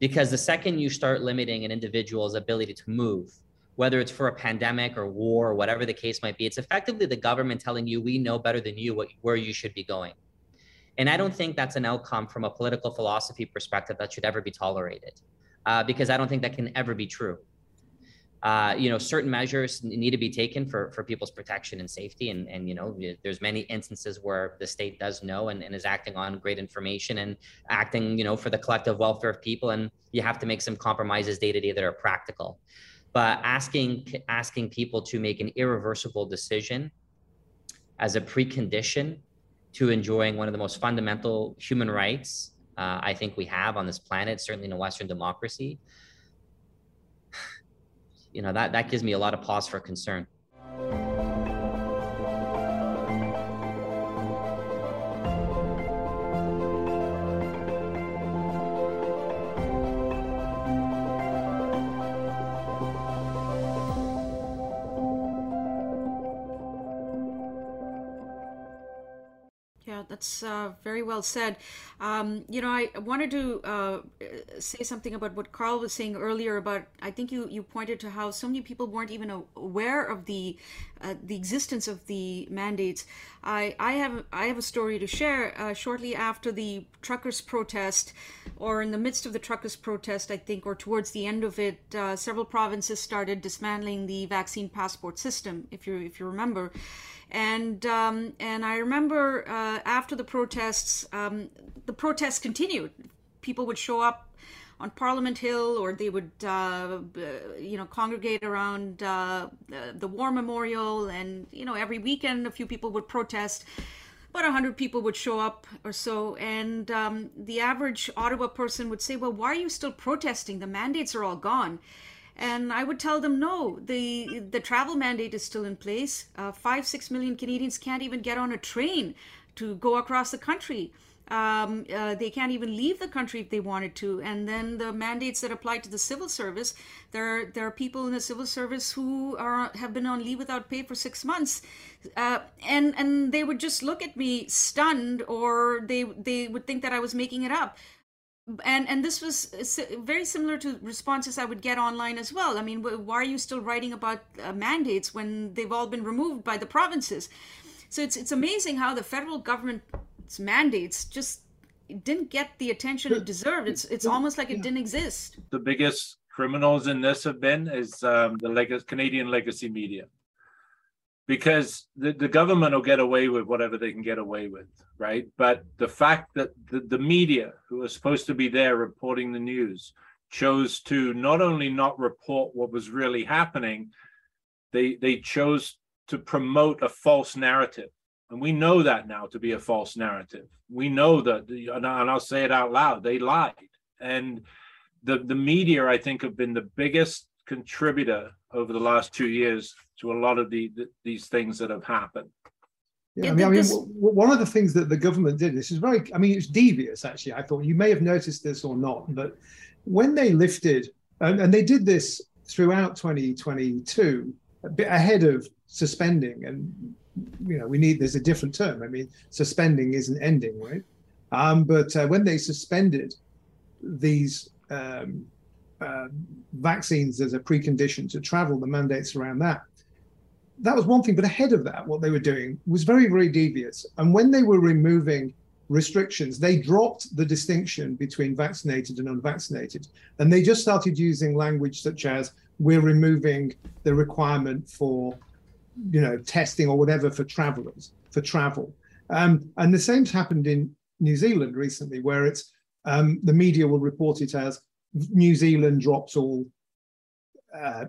Because the second you start limiting an individual's ability to move, whether it's for a pandemic or war or whatever the case might be, it's effectively the government telling you we know better than you what, where you should be going. And I don't think that's an outcome from a political philosophy perspective that should ever be tolerated, uh, because I don't think that can ever be true uh, you know, certain measures need to be taken for, for people's protection and safety. And, and, you know, there's many instances where the state does know and, and is acting on great information and acting, you know, for the collective welfare of people. And you have to make some compromises day to day that are practical. But asking, asking people to make an irreversible decision as a precondition to enjoying one of the most fundamental human rights uh, I think we have on this planet, certainly in a Western democracy, you know that that gives me a lot of pause for concern. That's uh, very well said. Um, you know, I wanted to uh, say something about what Karl was saying earlier about. I think you you pointed to how so many people weren't even aware of the uh, the existence of the mandates. I I have I have a story to share. Uh, shortly after the truckers' protest, or in the midst of the truckers' protest, I think, or towards the end of it, uh, several provinces started dismantling the vaccine passport system. If you if you remember and um, and I remember uh, after the protests, um, the protests continued. People would show up on Parliament Hill, or they would, uh, you know, congregate around uh, the War Memorial, and you know, every weekend a few people would protest. About a hundred people would show up or so, and um, the average Ottawa person would say, "Well, why are you still protesting? The mandates are all gone." And I would tell them, no, the the travel mandate is still in place. Uh, five, six million Canadians can't even get on a train to go across the country. Um, uh, they can't even leave the country if they wanted to. And then the mandates that apply to the civil service, there there are people in the civil service who are have been on leave without pay for six months, uh, and and they would just look at me stunned, or they they would think that I was making it up and and this was very similar to responses I would get online as well. I mean, why are you still writing about uh, mandates when they've all been removed by the provinces? So it's it's amazing how the federal government's mandates just didn't get the attention it deserved. It's it's almost like it didn't exist. The biggest criminals in this have been is um, the leg- Canadian legacy media because the, the government will get away with whatever they can get away with, right? But the fact that the, the media, who are supposed to be there reporting the news, chose to not only not report what was really happening, they they chose to promote a false narrative. And we know that now to be a false narrative. We know that, and I'll say it out loud, they lied. And the, the media, I think, have been the biggest contributor over the last two years to a lot of the, the these things that have happened. Yeah, I mean, I mean, one of the things that the government did, this is very, I mean, it's devious actually. I thought you may have noticed this or not, but when they lifted, and, and they did this throughout 2022, a bit ahead of suspending, and you know, we need there's a different term. I mean, suspending isn't ending, right? Um, but uh, when they suspended these um, uh, vaccines as a precondition to travel, the mandates around that. That was one thing, but ahead of that, what they were doing was very, very devious. And when they were removing restrictions, they dropped the distinction between vaccinated and unvaccinated. And they just started using language such as, we're removing the requirement for, you know, testing or whatever for travelers, for travel. Um, and the same's happened in New Zealand recently, where it's um, the media will report it as New Zealand drops all uh,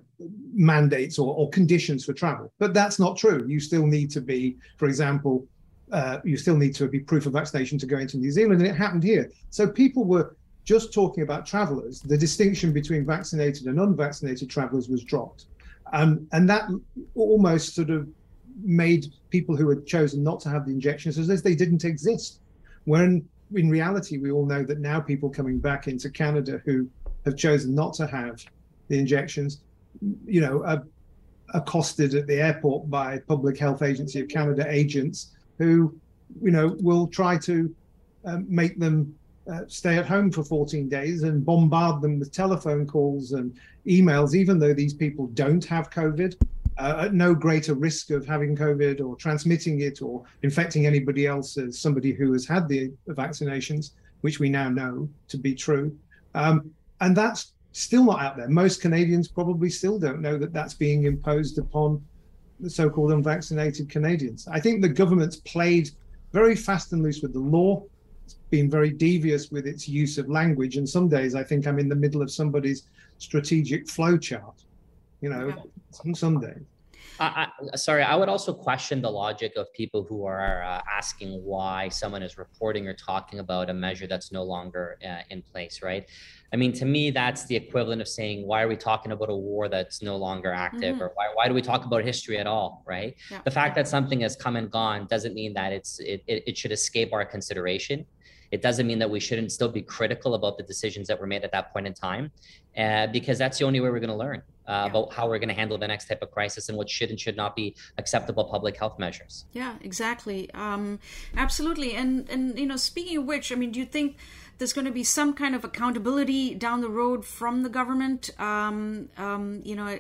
mandates or, or, conditions for travel. But that's not true. You still need to be, for example, uh, you still need to be proof of vaccination to go into New Zealand, and it happened here. So people were just talking about travelers. The distinction between vaccinated and unvaccinated travelers was dropped, um, and that almost sort of made people who had chosen not to have the injections as if they didn't exist. When in reality, we all know that now people coming back into Canada who have chosen not to have the injections, you know, are accosted at the airport by Public Health Agency of Canada agents who, you know, will try to um, make them uh, stay at home for 14 days and bombard them with telephone calls and emails, even though these people don't have COVID, uh, at no greater risk of having COVID or transmitting it or infecting anybody else as somebody who has had the vaccinations, which we now know to be true. Um, and that's still not out there. Most Canadians probably still don't know that that's being imposed upon the so-called unvaccinated Canadians. I think the government's played very fast and loose with the law. It's been very devious with its use of language. And some days I think I'm in the middle of somebody's strategic flowchart. You know, yeah. some days. I, I, sorry, I would also question the logic of people who are uh, asking why someone is reporting or talking about a measure that's no longer uh, in place, right? I mean, to me, that's the equivalent of saying, why are we talking about a war that's no longer active? Mm-hmm. Or why, why do we talk about history at all, right? Yeah. The fact that something has come and gone doesn't mean that it's it, it, it should escape our consideration. It doesn't mean that we shouldn't still be critical about the decisions that were made at that point in time, uh, because that's the only way we're going to learn uh, yeah. about how we're going to handle the next type of crisis and what should and should not be acceptable public health measures. Yeah, exactly. Um, absolutely. And and you know, speaking of which, I mean, do you think there's going to be some kind of accountability down the road from the government? Um, um, you know,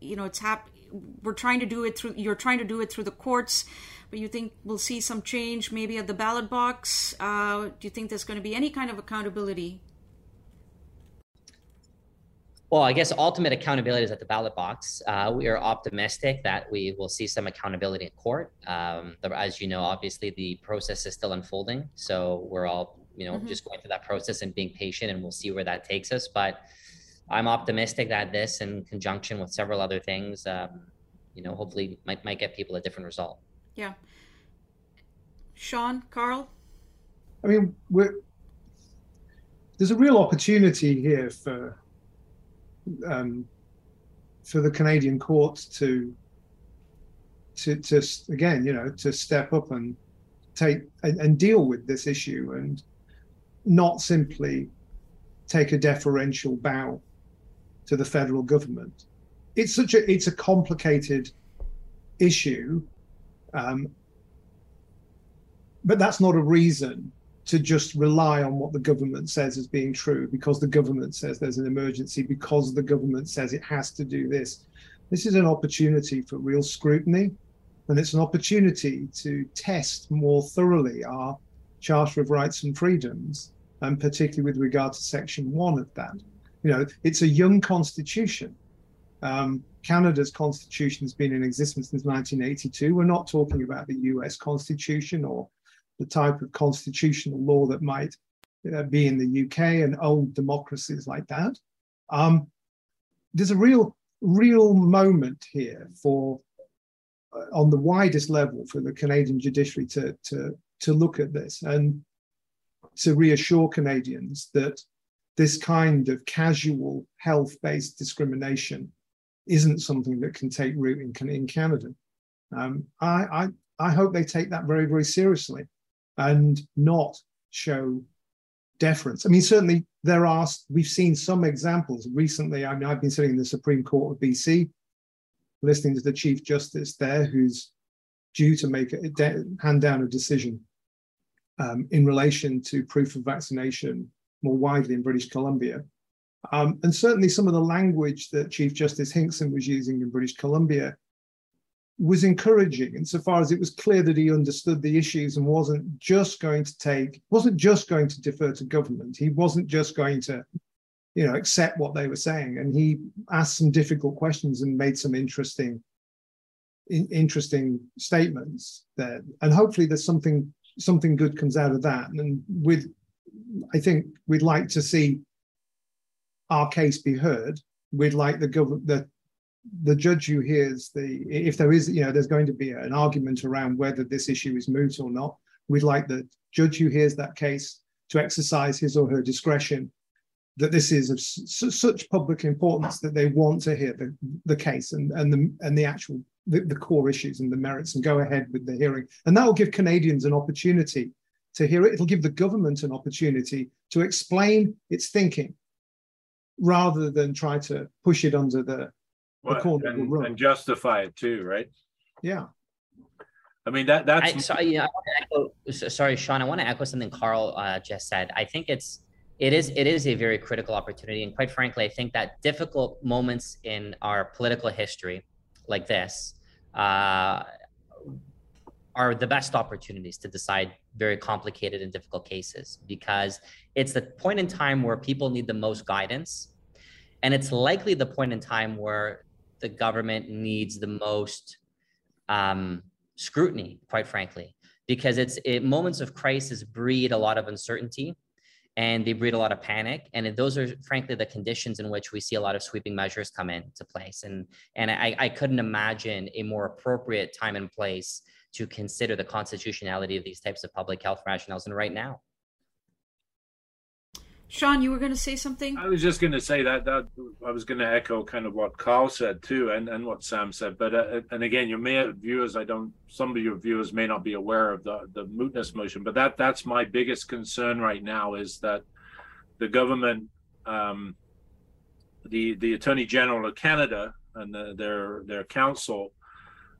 you know, it's hap- We're trying to do it through. You're trying to do it through the courts. But you think we'll see some change maybe at the ballot box? Uh, do you think there's going to be any kind of accountability? Well, I guess ultimate accountability is at the ballot box. Uh, we are optimistic that we will see some accountability in court. Um, as you know, obviously the process is still unfolding, so we're all you know mm-hmm. just going through that process and being patient, and we'll see where that takes us. But I'm optimistic that this, in conjunction with several other things, um, you know, hopefully might might get people a different result. Yeah. Shawn, Karl. I mean, we're there's a real opportunity here for um, for the Canadian courts to to to again, you know, to step up and take and, and deal with this issue and not simply take a deferential bow to the federal government. It's such a it's a complicated issue, um, but that's not a reason to just rely on what the government says as being true because the government says there's an emergency, because the government says it has to do this. This is an opportunity for real scrutiny, and it's an opportunity to test more thoroughly our Charter of Rights and Freedoms, and particularly with regard to Section 1 of that. You know, it's a young constitution. Um, Canada's constitution has been in existence since 1982. We're not talking about the US constitution or the type of constitutional law that might uh, be in the UK and old democracies like that. Um, there's a real, real moment here for, uh, on the widest level, for the Canadian judiciary to, to, to look at this and to reassure Canadians that this kind of casual health-based discrimination isn't something that can take root in, in Canada. Um, I, I, I hope they take that very, very seriously and not show deference. I mean, certainly there are, we've seen some examples recently. I mean, I've been sitting in the Supreme Court of BC, listening to the Chief Justice there, who's due to make a, hand down a decision um, in relation to proof of vaccination more widely in British Columbia. Um, and certainly some of the language that Chief Justice Hinkson was using in British Columbia was encouraging insofar as it was clear that he understood the issues and wasn't just going to take wasn't just going to defer to government. He wasn't just going to you know accept what they were saying. And he asked some difficult questions and made some interesting in, interesting statements there. And hopefully there's something something good comes out of that. And with i think we'd like to see our case be heard. We'd like the government the the judge who hears the if there is you know there's going to be an argument around whether this issue is moot or not we'd like the judge who hears that case to exercise his or her discretion that this is of such public importance that they want to hear the, the case and, and the and the actual the, the core issues and the merits and go ahead with the hearing. And that will give canadians an opportunity to hear it it'll give the government an opportunity to explain its thinking rather than try to push it under the and, and justify it too, right? Yeah. I mean that that's. I, so, yeah, echo, sorry, Shawn. I want to echo something Karl uh, just said. I think it's it is it is a very critical opportunity, and quite frankly, I think that difficult moments in our political history, like this, uh, are the best opportunities to decide very complicated and difficult cases because it's the point in time where people need the most guidance, and it's likely the point in time where the government needs the most. Um, scrutiny, quite frankly, because it's it, moments of crisis breed a lot of uncertainty and they breed a lot of panic and those are frankly the conditions in which we see a lot of sweeping measures come into place and and I, I couldn't imagine a more appropriate time and place to consider the constitutionality of these types of public health rationales And right now Shawn, you were going to say something? I was just going to say that, that I was going to echo kind of what Karl said too, and, and what Sam said. But uh, and again, your may viewers, I don't. Some of your viewers may not be aware of the the mootness motion, but that that's my biggest concern right now is that the government, um, the the Attorney General of Canada and the, their their counsel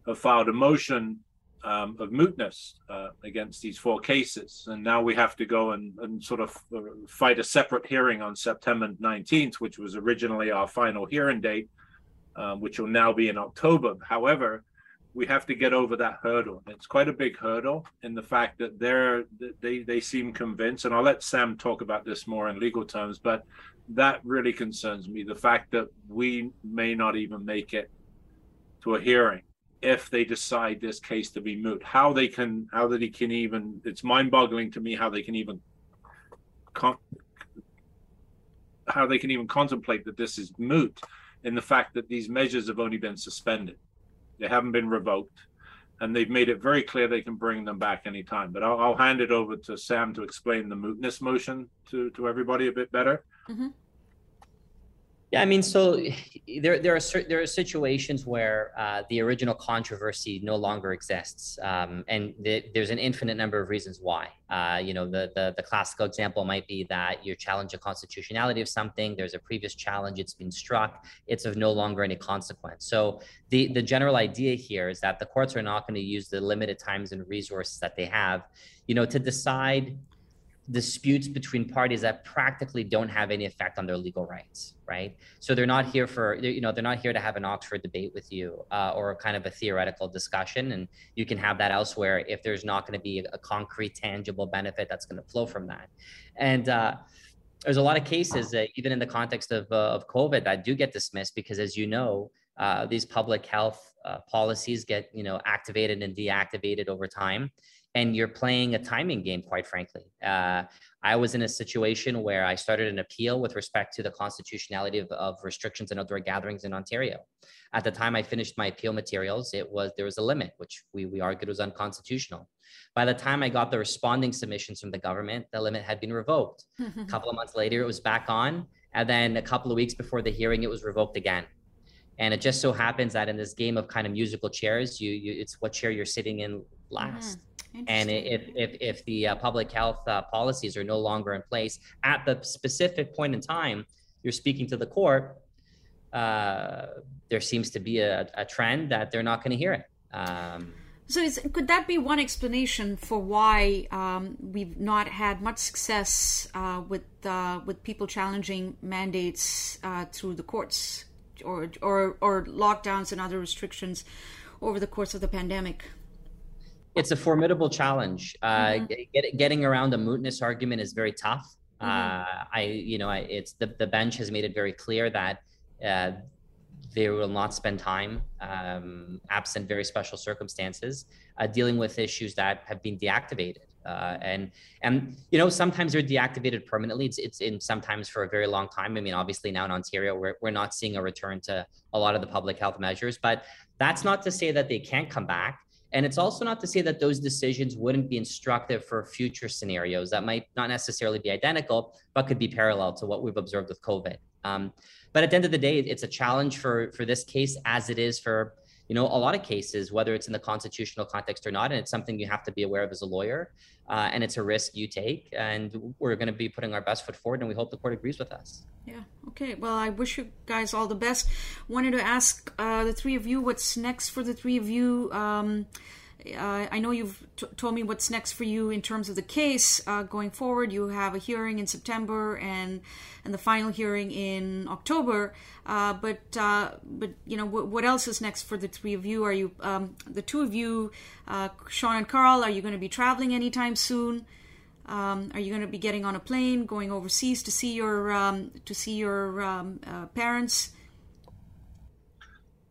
have filed a motion um, of mootness uh, against these four cases. And now we have to go and, and sort of uh, fight a separate hearing on September 19th, which was originally our final hearing date, um, which will now be in October. However, we have to get over that hurdle. It's quite a big hurdle in the fact that they're they they seem convinced, and I'll let Sam talk about this more in legal terms, but that really concerns me. The fact that we may not even make it to a hearing if they decide this case to be moot. How they can, how that he can even, it's mind boggling to me how they can even, con- how they can even contemplate that this is moot in the fact that these measures have only been suspended. They haven't been revoked. And they've made it very clear they can bring them back anytime. But I'll, I'll hand it over to Sam to explain the mootness motion to, to everybody a bit better. Mm-hmm. Yeah, I mean, so there there are there are situations where uh, the original controversy no longer exists, um, and the, there's an infinite number of reasons why. Uh, you know, the, the the classical example might be that you challenge the constitutionality of something. There's a previous challenge; it's been struck. It's of no longer any consequence. So the the general idea here is that the courts are not going to use the limited times and resources that they have, you know, to decide disputes between parties that practically don't have any effect on their legal rights right? So they're not here for you know they're not here to have an oxford debate with you uh, or kind of a theoretical discussion and you can have that elsewhere if there's not going to be a concrete tangible benefit that's going to flow from that. And uh, there's a lot of cases that even in the context of, uh, of covid that do get dismissed because as you know uh, these public health uh, policies get you know activated and deactivated over time and you're playing a timing game, quite frankly. Uh, I was in a situation where I started an appeal with respect to the constitutionality of, of, restrictions on outdoor gatherings in Ontario. At the time I finished my appeal materials, it was there was a limit, which we, we argued was unconstitutional. By the time I got the responding submissions from the government, the limit had been revoked. a couple of months later, it was back on. And then a couple of weeks before the hearing, it was revoked again. And it just so happens that in this game of kind of musical chairs, you, you it's what chair you're sitting in last. Mm-hmm. And if, if, if the uh, public health uh, policies are no longer in place at the specific point in time you're speaking to the court, uh, there seems to be a, a, trend that they're not going to hear it. Um, so, could that be one explanation for why um, we've not had much success uh, with uh, with people challenging mandates uh, through the courts or, or or lockdowns and other restrictions over the course of the pandemic? It's a formidable challenge. Uh, mm-hmm. get, getting around a mootness argument is very tough. Mm-hmm. Uh, I, you know, I, it's the, the bench has made it very clear that uh, they will not spend time, um, absent very special circumstances, uh, dealing with issues that have been deactivated. Uh, and and you know sometimes they're deactivated permanently. It's it's in sometimes for a very long time. I mean, obviously now in Ontario we're we're not seeing a return to a lot of the public health measures, but that's not to say that they can't come back. And it's also not to say that those decisions wouldn't be instructive for future scenarios that might not necessarily be identical, but could be parallel to what we've observed with COVID. Um, but at the end of the day, it's a challenge for for this case as it is for you know a lot of cases whether it's in the constitutional context or not and it's something you have to be aware of as a lawyer uh, and it's a risk you take and we're going to be putting our best foot forward and we hope the court agrees with us. Yeah okay well i wish you guys all the best. Wanted to ask uh, the three of you what's next for the three of you um, uh, I know you've t- told me what's next for you in terms of the case uh, going forward. You have a hearing in September and and the final hearing in October. Uh, but uh, but you know w- what else is next for the three of you? Are you um, the two of you, uh, Shawn and Karl? Are you going to be traveling anytime soon? Um, are you going to be getting on a plane, going overseas to see your um, to see your um, uh, parents?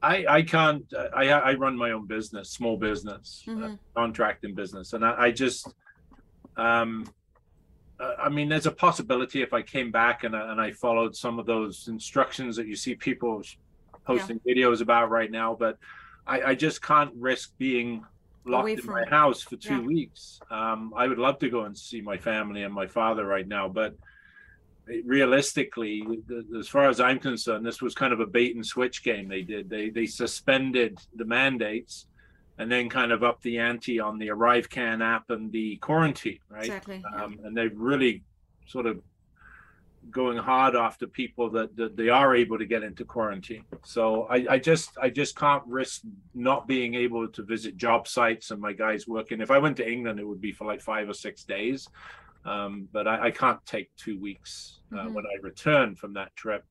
I, I can't I, I run my own business small business mm-hmm. uh, contracting business and I, I just um uh, I mean there's a possibility if I came back and, and I followed some of those instructions that you see people posting yeah. videos about right now but I, I just can't risk being locked in my house for two yeah. weeks um I would love to go and see my family and my father right now but realistically, as far as I'm concerned, this was kind of a bait and switch game. They did they they suspended the mandates, and then kind of up the ante on the ArriveCAN app and the quarantine, right? Exactly. Um, and they've really sort of going hard after people that, that they are able to get into quarantine. So I, I just I just can't risk not being able to visit job sites and my guys working. If I went to England, it would be for like five or six days. Um, but I, I, can't take two weeks uh, mm-hmm. when I return from that trip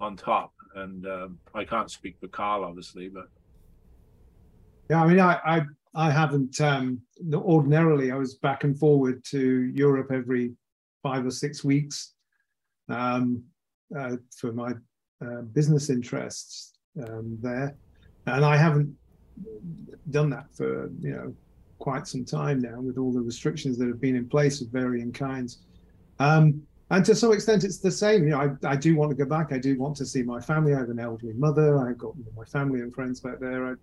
on top. And um, I can't speak for Karl, obviously, but yeah, I mean, I I, I haven't um, ordinarily. I was back and forward to Europe every five or six weeks um, uh, for my uh, business interests um, there, and I haven't done that for you know quite some time now with all the restrictions that have been in place of varying kinds. Um, and to some extent, it's the same. You know, I, I do want to go back. I do want to see my family. I have an elderly mother. I've got my family and friends back there. I,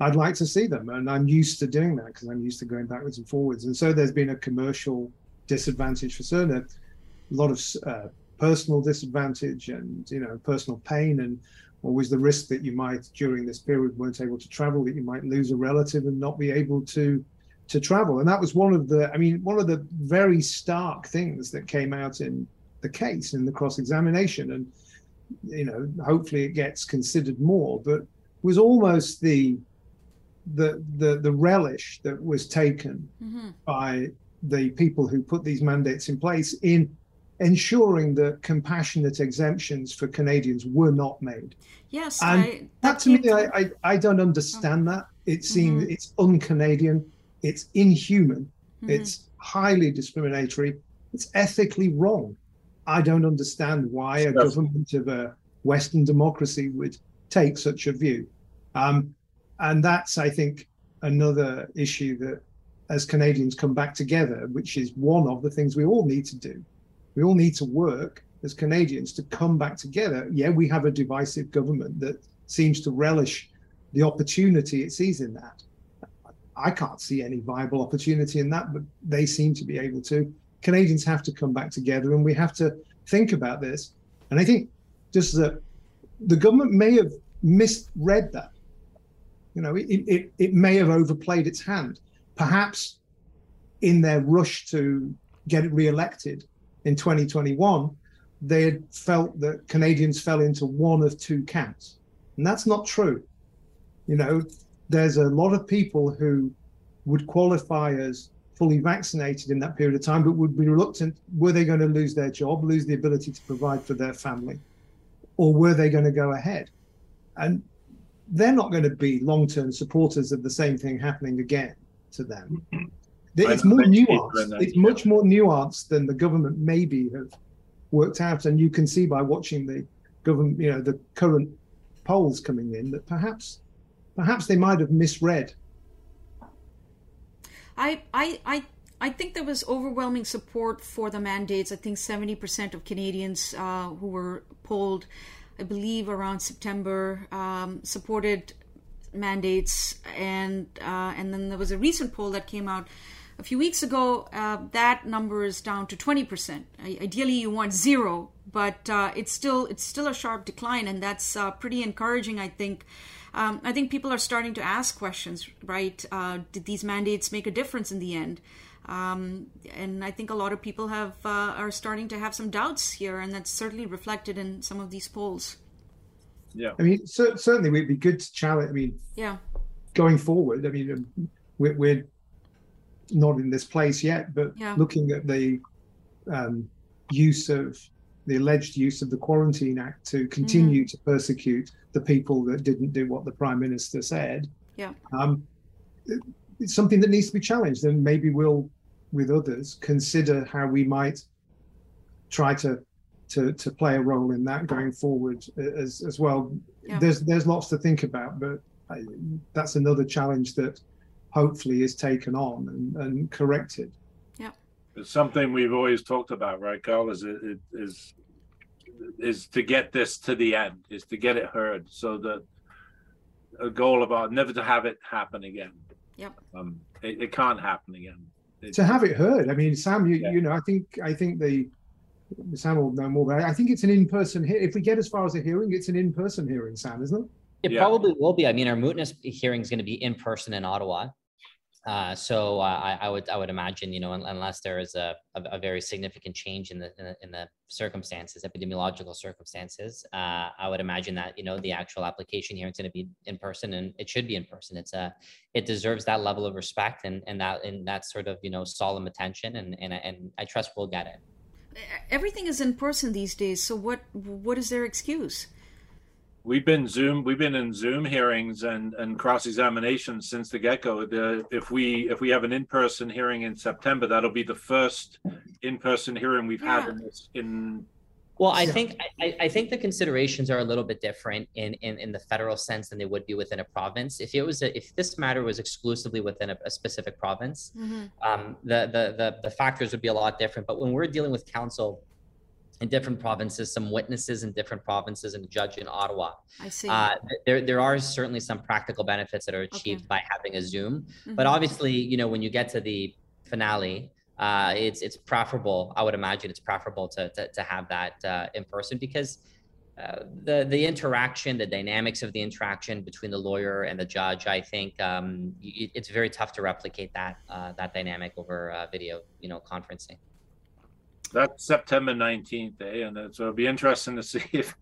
I'd like to see them, and I'm used to doing that because I'm used to going backwards and forwards. And so there's been a commercial disadvantage for certain, a lot of uh, personal disadvantage, and you know, personal pain, and always the risk that you might during this period weren't able to travel, that you might lose a relative and not be able to to travel. And that was one of the, I mean, one of the very stark things that came out in the case in the cross examination. And, you know, hopefully it gets considered more, but was almost the, the, the, the relish that was taken mm-hmm. by the people who put these mandates in place in ensuring that compassionate exemptions for Canadians were not made. Yes, and I, that, that to me, I, I, I don't understand oh. that. It seems mm-hmm. it's un-Canadian it's inhuman. Mm-hmm. It's highly discriminatory. It's ethically wrong. I don't understand why a government of a Western democracy would take such a view. Um, and that's, I think, another issue that as Canadians come back together, which is one of the things we all need to do. We all need to work as Canadians to come back together. Yeah, we have a divisive government that seems to relish the opportunity it sees in that. I can't see any viable opportunity in that, but they seem to be able to. Canadians have to come back together and we have to think about this. And I think just that the government may have misread that. You know, it, it, it may have overplayed its hand. Perhaps in their rush to get it re-elected in 2021, they had felt that Canadians fell into one of two camps. And that's not true. You know, there's a lot of people who would qualify as fully vaccinated in that period of time, but would be reluctant. Were they going to lose their job, lose the ability to provide for their family, or were they going to go ahead? And they're not going to be long term supporters of the same thing happening again to them. It's more nuanced. It's much more nuanced than the government maybe have worked out. And you can see by watching the government, you know, the current polls coming in that perhaps perhaps they might have misread. I, I, I, I think there was overwhelming support for the mandates. I think 70% of Canadians uh, who were polled, I believe around September, um, supported mandates. And, uh, and then there was a recent poll that came out a few weeks ago. Uh, that number is down to 20%. Ideally, you want zero, but uh, it's still it's still a sharp decline, and that's uh, pretty encouraging, I think um, I think people are starting to ask questions, right? Uh, did these mandates make a difference in the end? Um, and I think a lot of people have uh, are starting to have some doubts here, and that's certainly reflected in some of these polls. Yeah, I mean, so, certainly, it'd be good to challenge. I mean, yeah, going forward, I mean, um, we're, we're not in this place yet, but Yeah. looking at the um, use of the alleged use of the Quarantine Act to continue to persecute the people that didn't do what the Prime Minister said. Yeah. Um, it's something that needs to be challenged, and maybe we'll, with others, consider how we might try to to to play a role in that going forward as as well. Yeah. There's there's lots to think about, but I, that's another challenge that hopefully is taken on and, and corrected. It's something we've always talked about, right, Karl? Is it it is is to get this to the end, is to get it heard, so that a goal of our never to have it happen again. Yep. Um, it, it can't happen again. It- to have it heard. I mean, Sam, you Yeah. you know, I think I think the Sam will know more, but I think it's an in-person. He- if we get as far as a hearing, it's an in-person hearing, Sam, isn't it? It Yeah. probably will be. I mean, our mootness hearing is going to be in person in Ottawa. Uh, so uh, I, I would I would imagine you know unless there is a, a, a very significant change in the, in the in the circumstances epidemiological circumstances uh, I would imagine that you know the actual application here is going to be in person and it should be in person it's a it deserves that level of respect and and that and that sort of you know solemn attention and and and I trust we'll get it. Everything is in person these days. So what what is their excuse? We've been Zoom. We've been in Zoom hearings and and cross examinations since the get go. The if we if we have an in person hearing in September, that'll be the first in person hearing we've had in this in Well, I think I, I- I think the considerations are a little bit different in, in in the federal sense than they would be within a province. If it was a, if this matter was exclusively within a, a specific province, Mhm. um, the, the the the factors would be a lot different. But when we're dealing with counsel in different provinces, some witnesses in different provinces, and a judge in Ottawa, I see. uh, there there are certainly some practical benefits that are achieved Okay. by having a Zoom. But Mhm. obviously, you know, when you get to the finale, uh, it's it's preferable. I would imagine it's preferable to to, to have that uh, in person because uh, the the interaction, the dynamics of the interaction between the lawyer and the judge, I think um, it's very tough to replicate that uh, that dynamic over uh, video, you know, conferencing. That's September nineteenth, eh? And so it'll be interesting to see if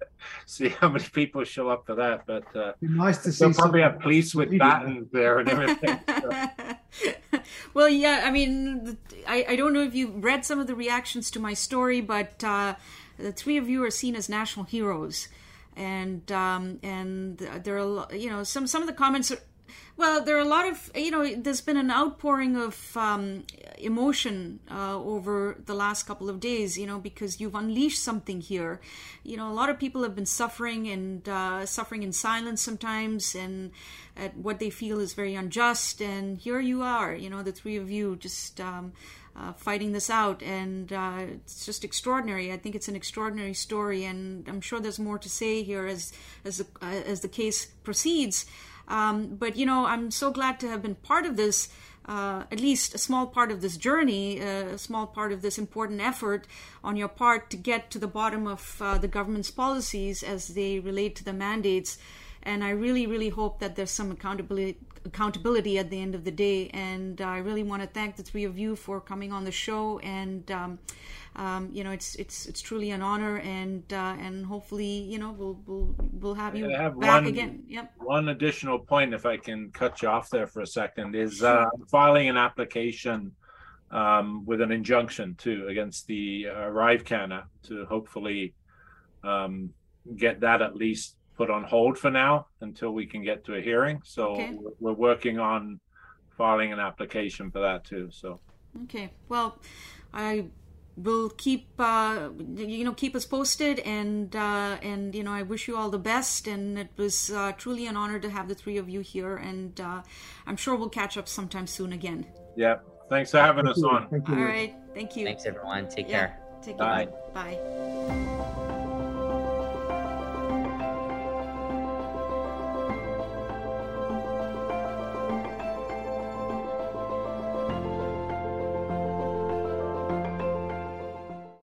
see how many people show up for that. But uh, be nice to see. they'll probably have police with batons there and everything. so. well, yeah, I mean, I, I don't know if you read some of the reactions to my story, but uh, the three of you are seen as national heroes, and um, and there are a lo- you know some some of the comments are. Well, there are a lot of, you know, there's been an outpouring of um, emotion uh, over the last couple of days, you know, because you've unleashed something here. You know, a lot of people have been suffering and uh, suffering in silence sometimes and at what they feel is very unjust. And here you are, you know, the three of you just um, uh, fighting this out. And uh, it's just extraordinary. I think it's an extraordinary story. And I'm sure there's more to say here as, as, the, uh, as the case proceeds. Um, but you know, I'm so glad to have been part of this, uh, at least a small part of this journey, uh, a small part of this important effort on your part to get to the bottom of uh, the government's policies as they relate to the mandates. And I really, really hope that there's some accountability accountability at the end of the day. And I really want to thank the three of you for coming on the show. And um, um, you know, it's it's it's truly an honor, and uh, and hopefully, you know, we'll we'll we'll have you have back one- again. Yep. One additional point, if I can cut you off there for a second, is uh, filing an application um, with an injunction too against the uh, Arrive Canna to hopefully um, get that at least put on hold for now until we can get to a hearing. So Okay. we're- we're working on filing an application for that too. So Okay. Well, I will keep uh, you know keep us posted, and uh, and you know I wish you all the best. And it was uh, truly an honor to have the three of you here, and uh, I'm sure we'll catch up sometime soon again. yeah, thanks for having Thank us you. on. Thank you. All right. Thank you. Thanks everyone. Take Yeah. care. Take Bye. care. Bye.